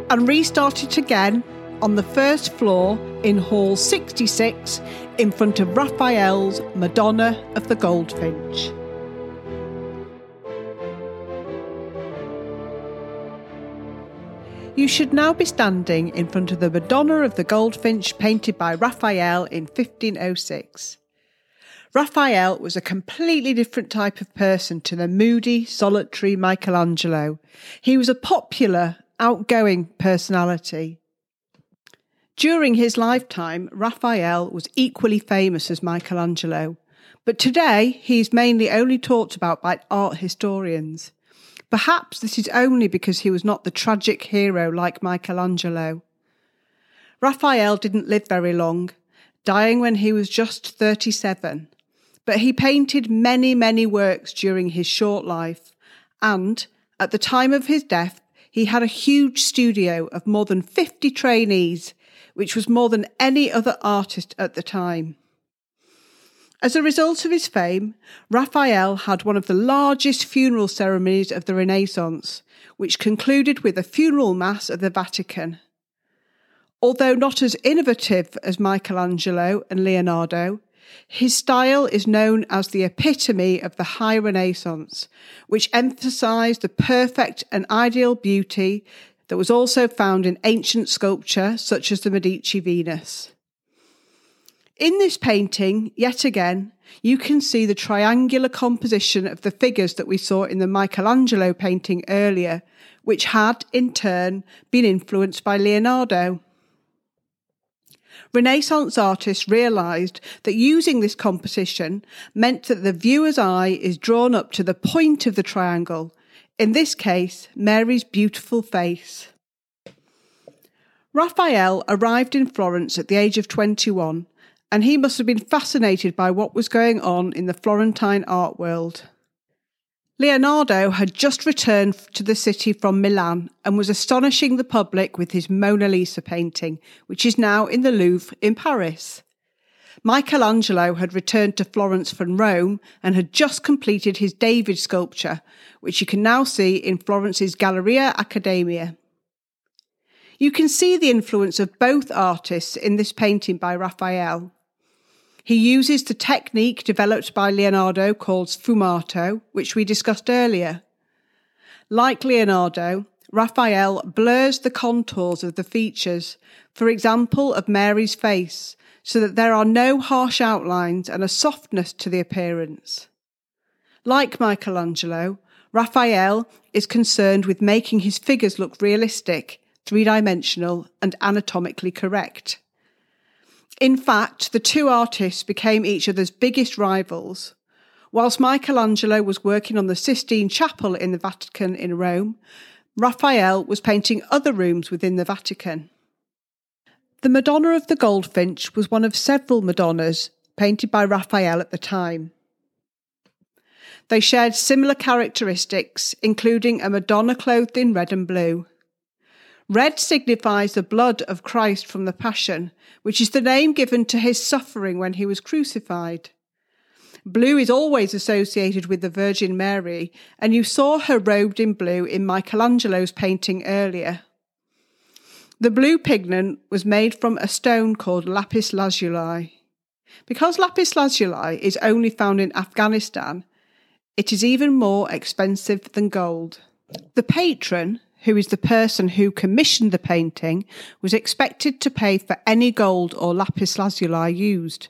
and restart it again on the first floor in Hall 66 in front of Raphael's Madonna of the Goldfinch. You should now be standing in front of the Madonna of the Goldfinch painted by Raphael in 1506. Raphael was a completely different type of person to the moody, solitary Michelangelo. He was a popular, outgoing personality. During his lifetime, Raphael was equally famous as Michelangelo, but today he is mainly only talked about by art historians. Perhaps this is only because he was not the tragic hero like Michelangelo. Raphael didn't live very long, dying when he was just 37, but he painted many, many works during his short life, and at the time of his death, he had a huge studio of more than 50 trainees, which was more than any other artist at the time. As a result of his fame, Raphael had one of the largest funeral ceremonies of the Renaissance, which concluded with a funeral mass at the Vatican. Although not as innovative as Michelangelo and Leonardo, his style is known as the epitome of the High Renaissance, which emphasized the perfect and ideal beauty that was also found in ancient sculpture such as the Medici Venus. In this painting, yet again, you can see the triangular composition of the figures that we saw in the Michelangelo painting earlier, which had, in turn, been influenced by Leonardo. Renaissance artists realised that using this composition meant that the viewer's eye is drawn up to the point of the triangle, in this case, Mary's beautiful face. Raphael arrived in Florence at the age of 21 and he must have been fascinated by what was going on in the Florentine art world. Leonardo had just returned to the city from Milan and was astonishing the public with his Mona Lisa painting, which is now in the Louvre in Paris. Michelangelo had returned to Florence from Rome and had just completed his David sculpture, which you can now see in Florence's Galleria Accademia. You can see the influence of both artists in this painting by Raphael. He uses the technique developed by Leonardo called sfumato, which we discussed earlier. Like Leonardo, Raphael blurs the contours of the features, for example, of Mary's face, so that there are no harsh outlines and a softness to the appearance. Like Michelangelo, Raphael is concerned with making his figures look realistic, three dimensional, and anatomically correct. In fact, the two artists became each other's biggest rivals. Whilst Michelangelo was working on the Sistine Chapel in the Vatican in Rome, Raphael was painting other rooms within the Vatican. The Madonna of the Goldfinch was one of several Madonnas painted by Raphael at the time. They shared similar characteristics, including a Madonna clothed in red and blue. Red signifies the blood of Christ from the Passion, which is the name given to his suffering when he was crucified. Blue is always associated with the Virgin Mary, and you saw her robed in blue in Michelangelo's painting earlier. The blue pigment was made from a stone called lapis lazuli. Because lapis lazuli is only found in Afghanistan, it is even more expensive than gold. The patron, who is the person who commissioned the painting, was expected to pay for any gold or lapis lazuli used.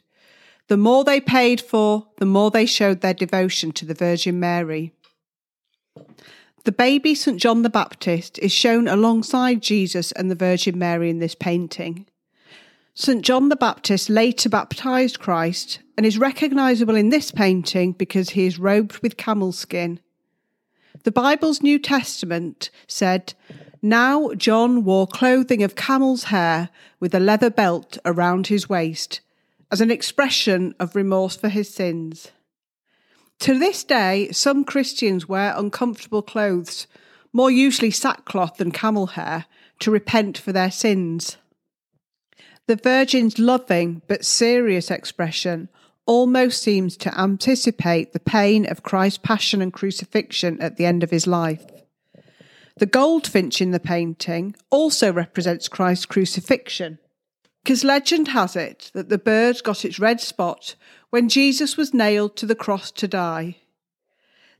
The more they paid for, the more they showed their devotion to the Virgin Mary. The baby St. John the Baptist is shown alongside Jesus and the Virgin Mary in this painting. St. John the Baptist later baptized Christ and is recognizable in this painting because he is robed with camel skin. The Bible's New Testament said, Now John wore clothing of camel's hair with a leather belt around his waist, as an expression of remorse for his sins. To this day, some Christians wear uncomfortable clothes, more usually sackcloth than camel hair, to repent for their sins. The Virgin's loving but serious expression almost seems to anticipate the pain of Christ's passion and crucifixion at the end of his life. The goldfinch in the painting also represents Christ's crucifixion, because legend has it that the bird got its red spot when Jesus was nailed to the cross to die.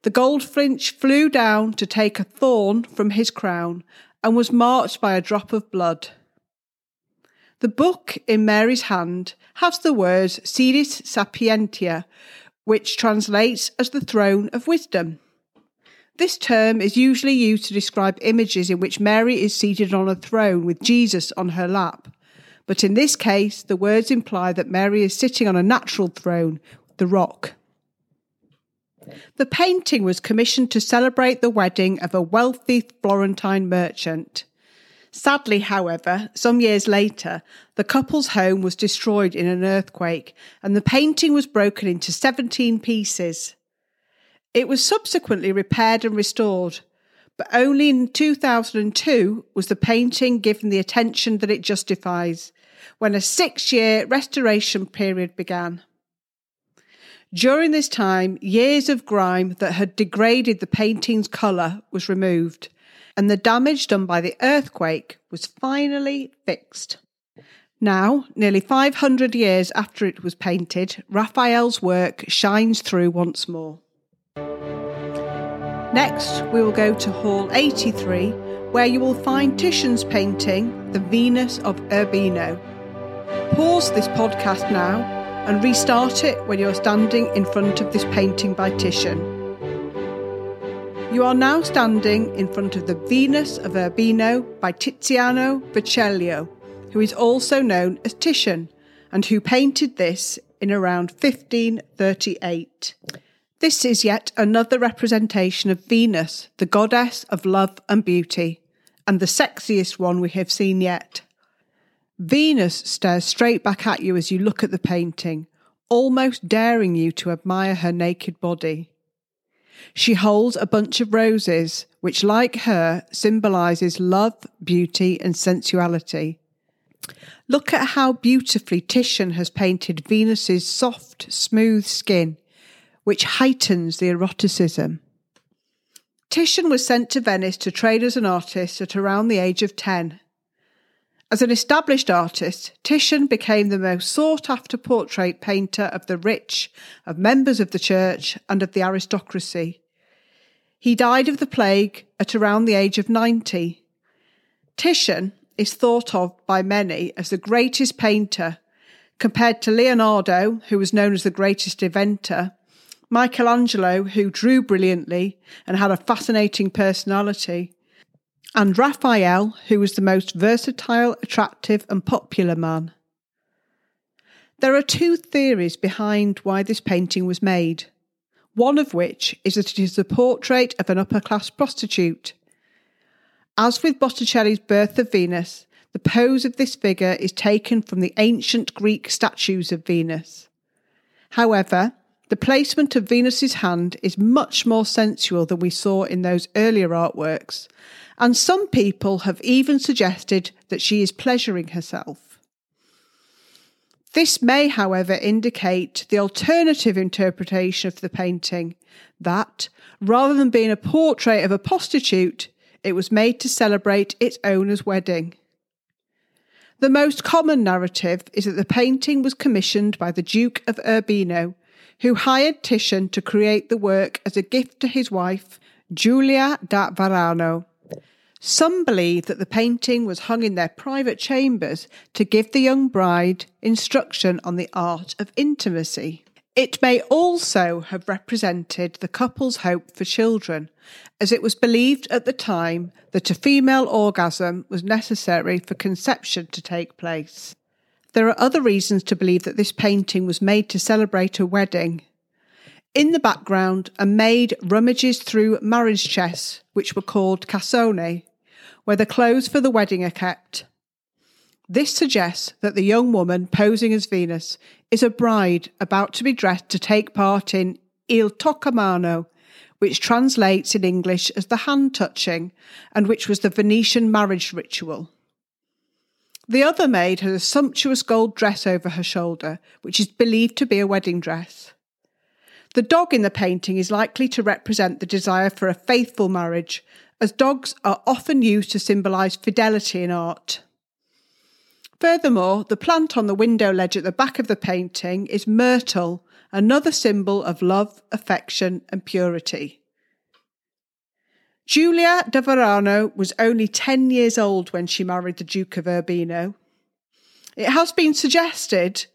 The goldfinch flew down to take a thorn from his crown and was marked by a drop of blood. The book in Mary's hand has the words Sedis Sapientia, which translates as the throne of wisdom. This term is usually used to describe images in which Mary is seated on a throne with Jesus on her lap. But in this case, the words imply that Mary is sitting on a natural throne, the rock. The painting was commissioned to celebrate the wedding of a wealthy Florentine merchant. Sadly, however, some years later, the couple's home was destroyed in an earthquake and the painting was broken into 17 pieces. It was subsequently repaired and restored, but only in 2002 was the painting given the attention that it justifies, when a six year restoration period began. During this time, years of grime that had degraded the painting's colour was removed, and the damage done by the earthquake was finally fixed. Now, nearly 500 years after it was painted, Raphael's work shines through once more. Next, we will go to Hall 83, where you will find Titian's painting, The Venus of Urbino. Pause this podcast now and restart it when you're standing in front of this painting by Titian. You are now standing in front of the Venus of Urbino by Tiziano Vecellio, who is also known as Titian, and who painted this in around 1538. This is yet another representation of Venus, the goddess of love and beauty, and the sexiest one we have seen yet. Venus stares straight back at you as you look at the painting, almost daring you to admire her naked body. She holds a bunch of roses, which, like her, symbolizes love, beauty, and sensuality. Look at how beautifully Titian has painted Venus's soft, smooth skin which heightens the eroticism. Titian was sent to Venice to train as an artist at around the age of 10. As an established artist, Titian became the most sought after portrait painter of the rich, of members of the church, and of the aristocracy. He died of the plague at around the age of 90. Titian is thought of by many as the greatest painter, compared to Leonardo, who was known as the greatest inventor, Michelangelo, who drew brilliantly and had a fascinating personality, and Raphael, who was the most versatile, attractive, and popular man. There are two theories behind why this painting was made, one of which is that it is a portrait of an upper class prostitute. As with Botticelli's Birth of Venus, the pose of this figure is taken from the ancient Greek statues of Venus. However, the placement of Venus's hand is much more sensual than we saw in those earlier artworks, and some people have even suggested that she is pleasuring herself. This may, however, indicate the alternative interpretation of the painting that, rather than being a portrait of a prostitute, it was made to celebrate its owner's wedding. The most common narrative is that the painting was commissioned by the Duke of Urbino who hired Titian to create the work as a gift to his wife, Giulia da Varano. Some believe that the painting was hung in their private chambers to give the young bride instruction on the art of intimacy. It may also have represented the couple's hope for children, as it was believed at the time that a female orgasm was necessary for conception to take place. There are other reasons to believe that this painting was made to celebrate a wedding. In the background, a maid rummages through marriage chests, which were called cassone, where the clothes for the wedding are kept. This suggests that the young woman posing as Venus is a bride about to be dressed to take part in Il Toccamano, which translates in English as the hand touching, and which was the Venetian marriage ritual. The other maid has a sumptuous gold dress over her shoulder, which is believed to be a wedding dress. The dog in the painting is likely to represent the desire for a faithful marriage, as dogs are often used to symbolise fidelity in art. Furthermore, the plant on the window ledge at the back of the painting is myrtle, another symbol of love, affection, and purity. Giulia da Varano was only 10 years old when she married the Duke of Urbino. It has been suggested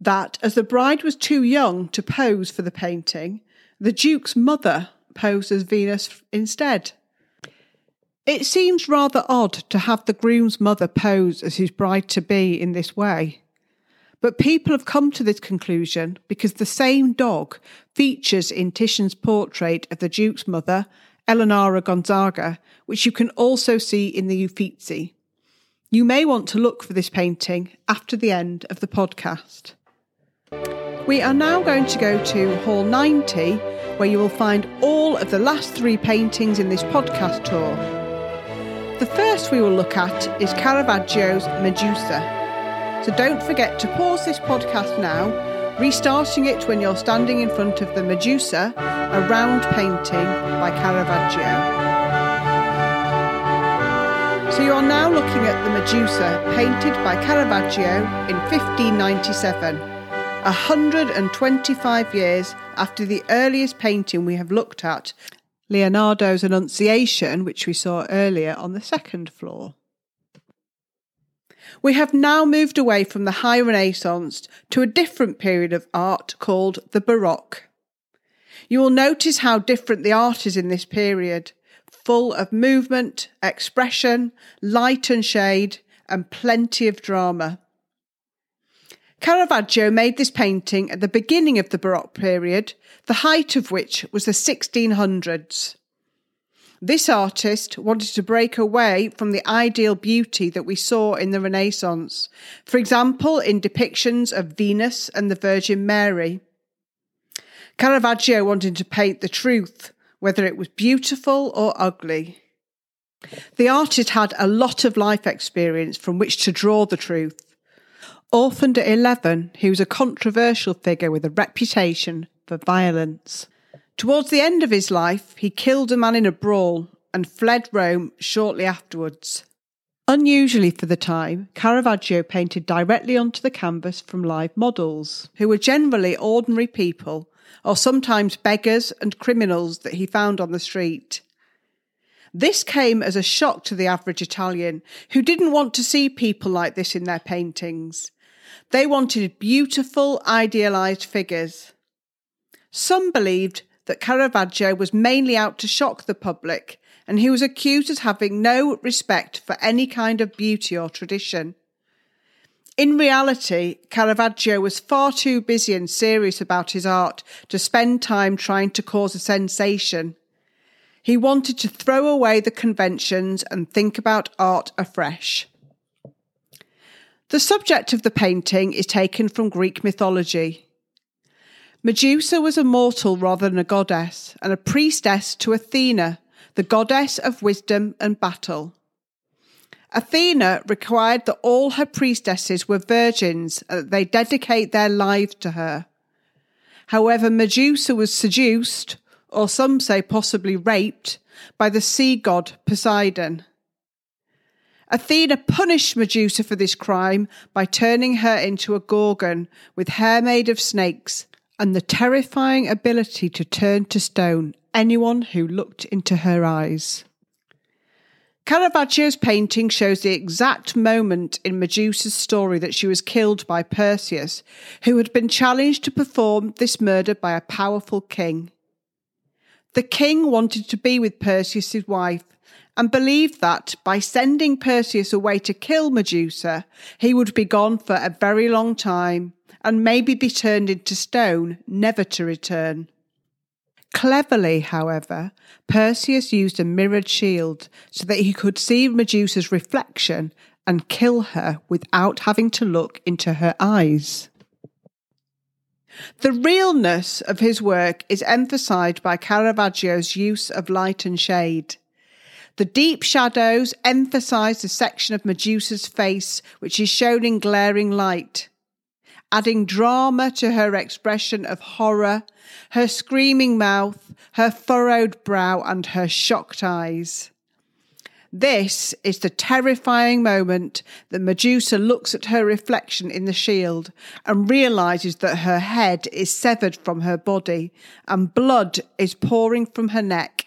that as the bride was too young to pose for the painting, the Duke's mother posed as Venus instead. It seems rather odd to have the groom's mother pose as his bride to be in this way. But people have come to this conclusion because the same dog features in Titian's portrait of the Duke's mother, Eleonora Gonzaga, which you can also see in the Uffizi. You may want to look for this painting after the end of the podcast. We are now going to go to Hall 90, where you will find all of the last three paintings in this podcast tour. The first we will look at is Caravaggio's Medusa. So don't forget to pause this podcast now, restarting it when you're standing in front of the Medusa, a round painting by Caravaggio. So you are now looking at the Medusa painted by Caravaggio in 1597, 125 years after the earliest painting we have looked at Leonardo's Annunciation, which we saw earlier on the second floor. We have now moved away from the High Renaissance to a different period of art called the Baroque. You will notice how different the art is in this period, full of movement, expression, light and shade, and plenty of drama. Caravaggio made this painting at the beginning of the Baroque period, the height of which was the 1600s. This artist wanted to break away from the ideal beauty that we saw in the Renaissance, for example, in depictions of Venus and the Virgin Mary. Caravaggio wanted to paint the truth, whether it was beautiful or ugly. The artist had a lot of life experience from which to draw the truth. Orphaned at 11, he was a controversial figure with a reputation for violence. Towards the end of his life, he killed a man in a brawl and fled Rome shortly afterwards. Unusually for the time, Caravaggio painted directly onto the canvas from live models, who were generally ordinary people or sometimes beggars and criminals that he found on the street. This came as a shock to the average Italian, who didn't want to see people like this in their paintings. They wanted beautiful, idealized figures. Some believed that Caravaggio was mainly out to shock the public, and he was accused of having no respect for any kind of beauty or tradition. In reality, Caravaggio was far too busy and serious about his art to spend time trying to cause a sensation. He wanted to throw away the conventions and think about art afresh. The subject of the painting is taken from Greek mythology. Medusa was a mortal rather than a goddess, and a priestess to Athena, the goddess of wisdom and battle. Athena required that all her priestesses were virgins and that they dedicate their lives to her. However, Medusa was seduced, or some say possibly raped, by the sea god Poseidon. Athena punished Medusa for this crime by turning her into a gorgon with hair made of snakes and the terrifying ability to turn to stone anyone who looked into her eyes. Caravaggio's painting shows the exact moment in Medusa's story that she was killed by Perseus, who had been challenged to perform this murder by a powerful king. The king wanted to be with Perseus's wife and believed that by sending Perseus away to kill Medusa, he would be gone for a very long time and maybe be turned into stone, never to return. Cleverly, however, Perseus used a mirrored shield so that he could see Medusa's reflection and kill her without having to look into her eyes. The realness of his work is emphasized by Caravaggio's use of light and shade. The deep shadows emphasize the section of Medusa's face which is shown in glaring light adding drama to her expression of horror, her screaming mouth, her furrowed brow, and her shocked eyes. This is the terrifying moment that Medusa looks at her reflection in the shield and realizes that her head is severed from her body and blood is pouring from her neck.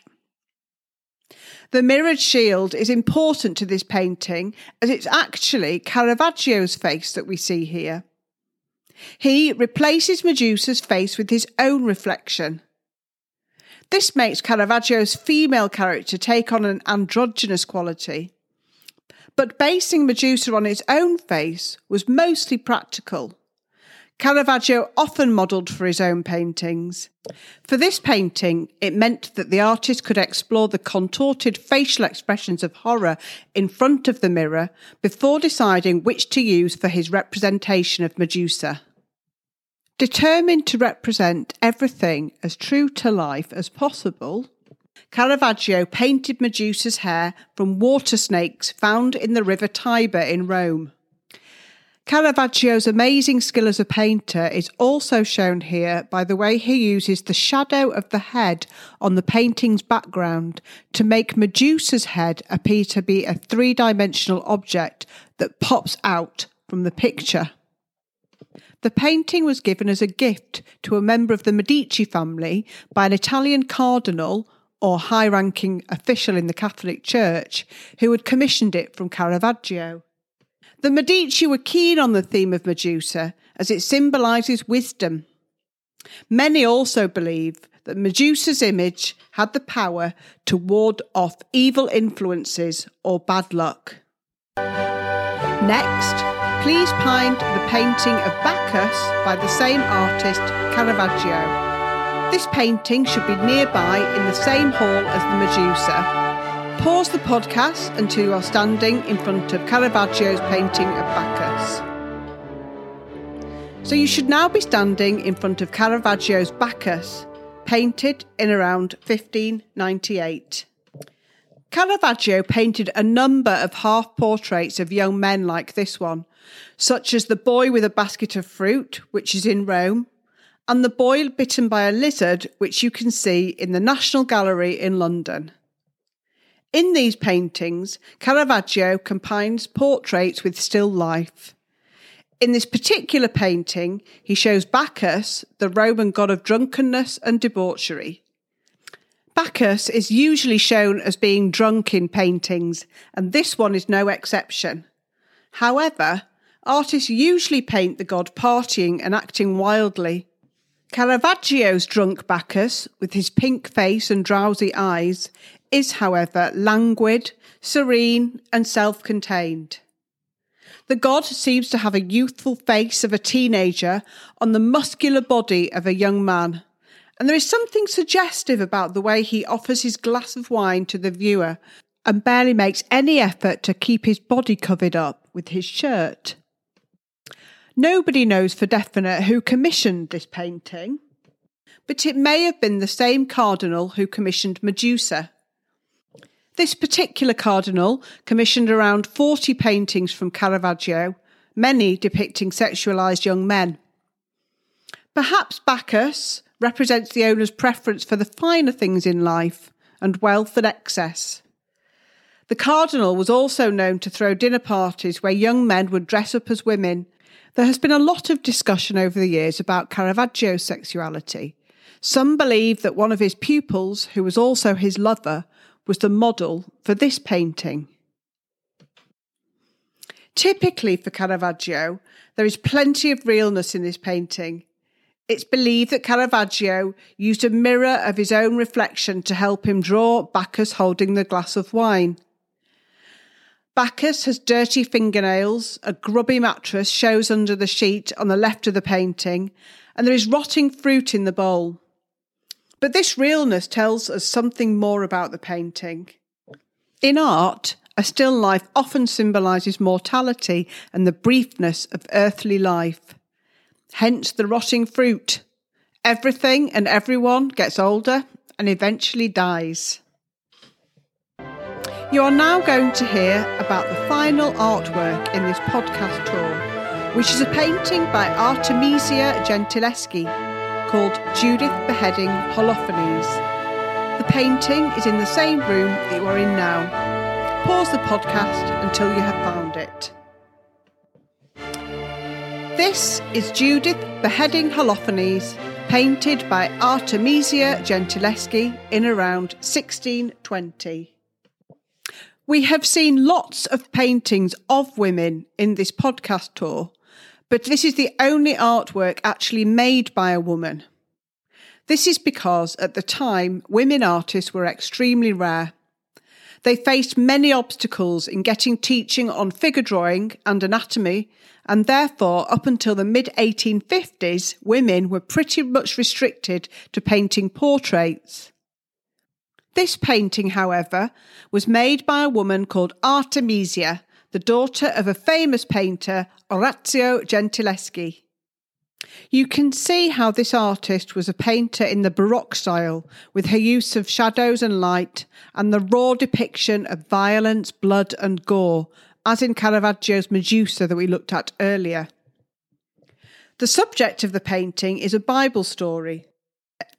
The mirrored shield is important to this painting as it's actually Caravaggio's face that we see here. He replaces Medusa's face with his own reflection. This makes Caravaggio's female character take on an androgynous quality. But basing Medusa on his own face was mostly practical. Caravaggio often modelled for his own paintings. For this painting, it meant that the artist could explore the contorted facial expressions of horror in front of the mirror before deciding which to use for his representation of Medusa. Determined to represent everything as true to life as possible, Caravaggio painted Medusa's hair from water snakes found in the river Tiber in Rome. Caravaggio's amazing skill as a painter is also shown here by the way he uses the shadow of the head on the painting's background to make Medusa's head appear to be a three dimensional object that pops out from the picture. The painting was given as a gift to a member of the Medici family by an Italian cardinal or high ranking official in the Catholic Church who had commissioned it from Caravaggio. The Medici were keen on the theme of Medusa as it symbolises wisdom. Many also believe that Medusa's image had the power to ward off evil influences or bad luck. Next, Please find the painting of Bacchus by the same artist, Caravaggio. This painting should be nearby in the same hall as the Medusa. Pause the podcast until you are standing in front of Caravaggio's painting of Bacchus. So you should now be standing in front of Caravaggio's Bacchus, painted in around 1598. Caravaggio painted a number of half portraits of young men like this one, such as the boy with a basket of fruit, which is in Rome, and the boy bitten by a lizard, which you can see in the National Gallery in London. In these paintings, Caravaggio combines portraits with still life. In this particular painting, he shows Bacchus, the Roman god of drunkenness and debauchery. Bacchus is usually shown as being drunk in paintings, and this one is no exception. However, artists usually paint the god partying and acting wildly. Caravaggio's drunk Bacchus, with his pink face and drowsy eyes, is, however, languid, serene, and self contained. The god seems to have a youthful face of a teenager on the muscular body of a young man. And there is something suggestive about the way he offers his glass of wine to the viewer and barely makes any effort to keep his body covered up with his shirt. Nobody knows for definite who commissioned this painting, but it may have been the same cardinal who commissioned Medusa. This particular cardinal commissioned around 40 paintings from Caravaggio, many depicting sexualized young men. Perhaps Bacchus, represents the owner's preference for the finer things in life and wealth and excess. The cardinal was also known to throw dinner parties where young men would dress up as women. There has been a lot of discussion over the years about Caravaggio's sexuality. Some believe that one of his pupils, who was also his lover, was the model for this painting. Typically for Caravaggio, there is plenty of realness in this painting. It's believed that Caravaggio used a mirror of his own reflection to help him draw Bacchus holding the glass of wine. Bacchus has dirty fingernails, a grubby mattress shows under the sheet on the left of the painting, and there is rotting fruit in the bowl. But this realness tells us something more about the painting. In art, a still life often symbolises mortality and the briefness of earthly life. Hence the rotting fruit. Everything and everyone gets older and eventually dies. You are now going to hear about the final artwork in this podcast tour, which is a painting by Artemisia Gentileschi called Judith Beheading Holofernes. The painting is in the same room that you are in now. Pause the podcast until you have found it. This is Judith Beheading Holofernes, painted by Artemisia Gentileschi in around 1620. We have seen lots of paintings of women in this podcast tour, but this is the only artwork actually made by a woman. This is because at the time, women artists were extremely rare. They faced many obstacles in getting teaching on figure drawing and anatomy, and therefore, up until the mid 1850s, women were pretty much restricted to painting portraits. This painting, however, was made by a woman called Artemisia, the daughter of a famous painter, Orazio Gentileschi. You can see how this artist was a painter in the Baroque style, with her use of shadows and light, and the raw depiction of violence, blood, and gore, as in Caravaggio's Medusa that we looked at earlier. The subject of the painting is a Bible story,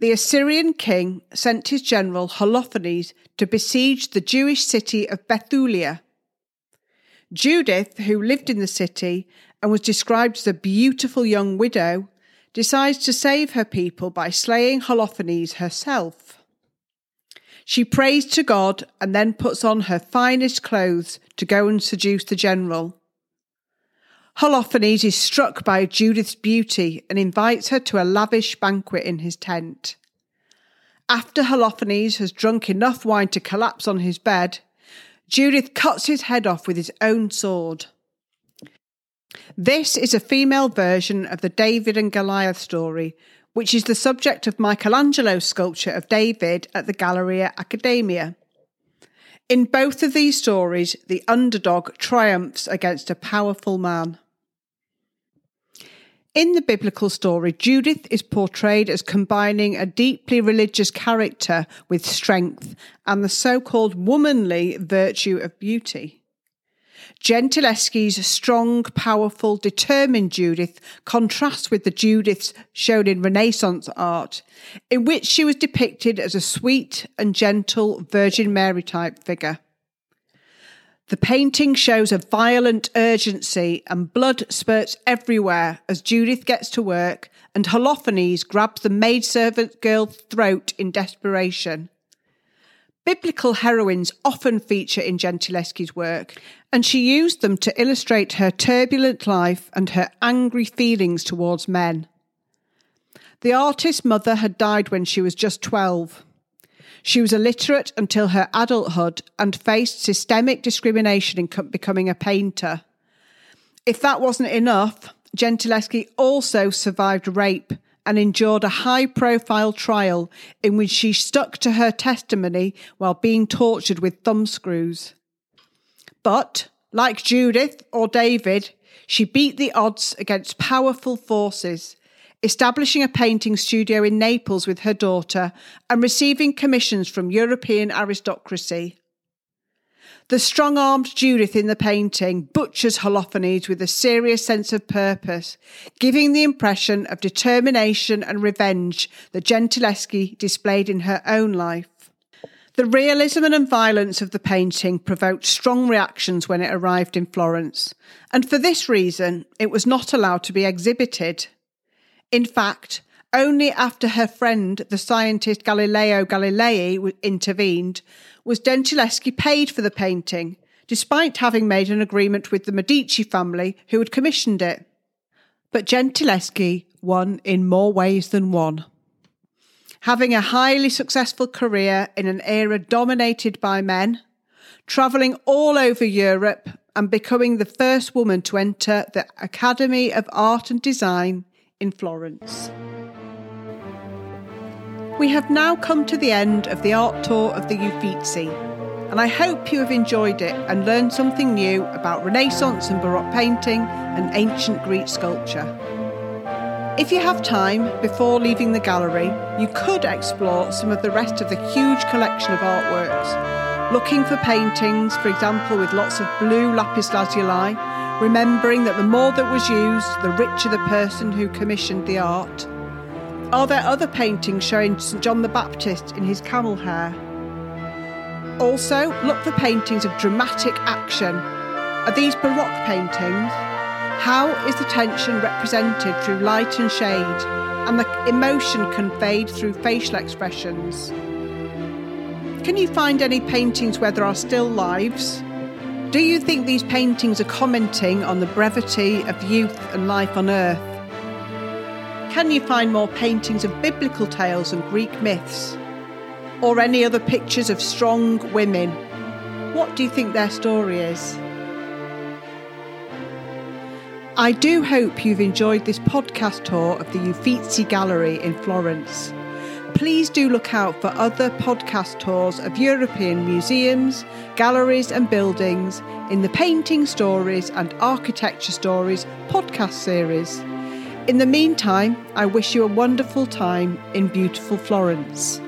the Assyrian king sent his general Holofernes to besiege the Jewish city of Bethulia. Judith, who lived in the city and was described as a beautiful young widow, decides to save her people by slaying Holofernes herself. She prays to God and then puts on her finest clothes to go and seduce the general. Holofernes is struck by Judith's beauty and invites her to a lavish banquet in his tent. After Holofernes has drunk enough wine to collapse on his bed, Judith cuts his head off with his own sword. This is a female version of the David and Goliath story, which is the subject of Michelangelo's sculpture of David at the Galleria Accademia. In both of these stories, the underdog triumphs against a powerful man. In the biblical story, Judith is portrayed as combining a deeply religious character with strength and the so called womanly virtue of beauty. Gentileschi's strong, powerful, determined Judith contrasts with the Judiths shown in Renaissance art, in which she was depicted as a sweet and gentle Virgin Mary type figure. The painting shows a violent urgency and blood spurts everywhere as Judith gets to work and Holofernes grabs the maidservant girl's throat in desperation. Biblical heroines often feature in Gentileschi's work, and she used them to illustrate her turbulent life and her angry feelings towards men. The artist's mother had died when she was just 12. She was illiterate until her adulthood and faced systemic discrimination in becoming a painter. If that wasn't enough, Gentileschi also survived rape and endured a high profile trial in which she stuck to her testimony while being tortured with thumbscrews. But, like Judith or David, she beat the odds against powerful forces establishing a painting studio in Naples with her daughter, and receiving commissions from European aristocracy. The strong armed Judith in the painting butchers Holofernes with a serious sense of purpose, giving the impression of determination and revenge that Gentileschi displayed in her own life. The realism and violence of the painting provoked strong reactions when it arrived in Florence, and for this reason it was not allowed to be exhibited. In fact, only after her friend, the scientist Galileo Galilei, intervened, was Gentileschi paid for the painting, despite having made an agreement with the Medici family who had commissioned it. But Gentileschi won in more ways than one. Having a highly successful career in an era dominated by men, travelling all over Europe and becoming the first woman to enter the Academy of Art and Design in Florence. We have now come to the end of the art tour of the Uffizi, and I hope you have enjoyed it and learned something new about Renaissance and Baroque painting and ancient Greek sculpture. If you have time before leaving the gallery, you could explore some of the rest of the huge collection of artworks, looking for paintings, for example, with lots of blue lapis lazuli, remembering that the more that was used, the richer the person who commissioned the art. Are there other paintings showing St John the Baptist in his camel hair? Also, look for paintings of dramatic action. Are these Baroque paintings? How is the tension represented through light and shade, and the emotion conveyed through facial expressions? Can you find any paintings where there are still lives? Do you think these paintings are commenting on the brevity of youth and life on earth? Can you find more paintings of biblical tales and Greek myths? Or any other pictures of strong women? What do you think their story is? I do hope you've enjoyed this podcast tour of the Uffizi Gallery in Florence. Please do look out for other podcast tours of European museums, galleries, and buildings in the Painting Stories and Architecture Stories podcast series. In the meantime, I wish you a wonderful time in beautiful Florence.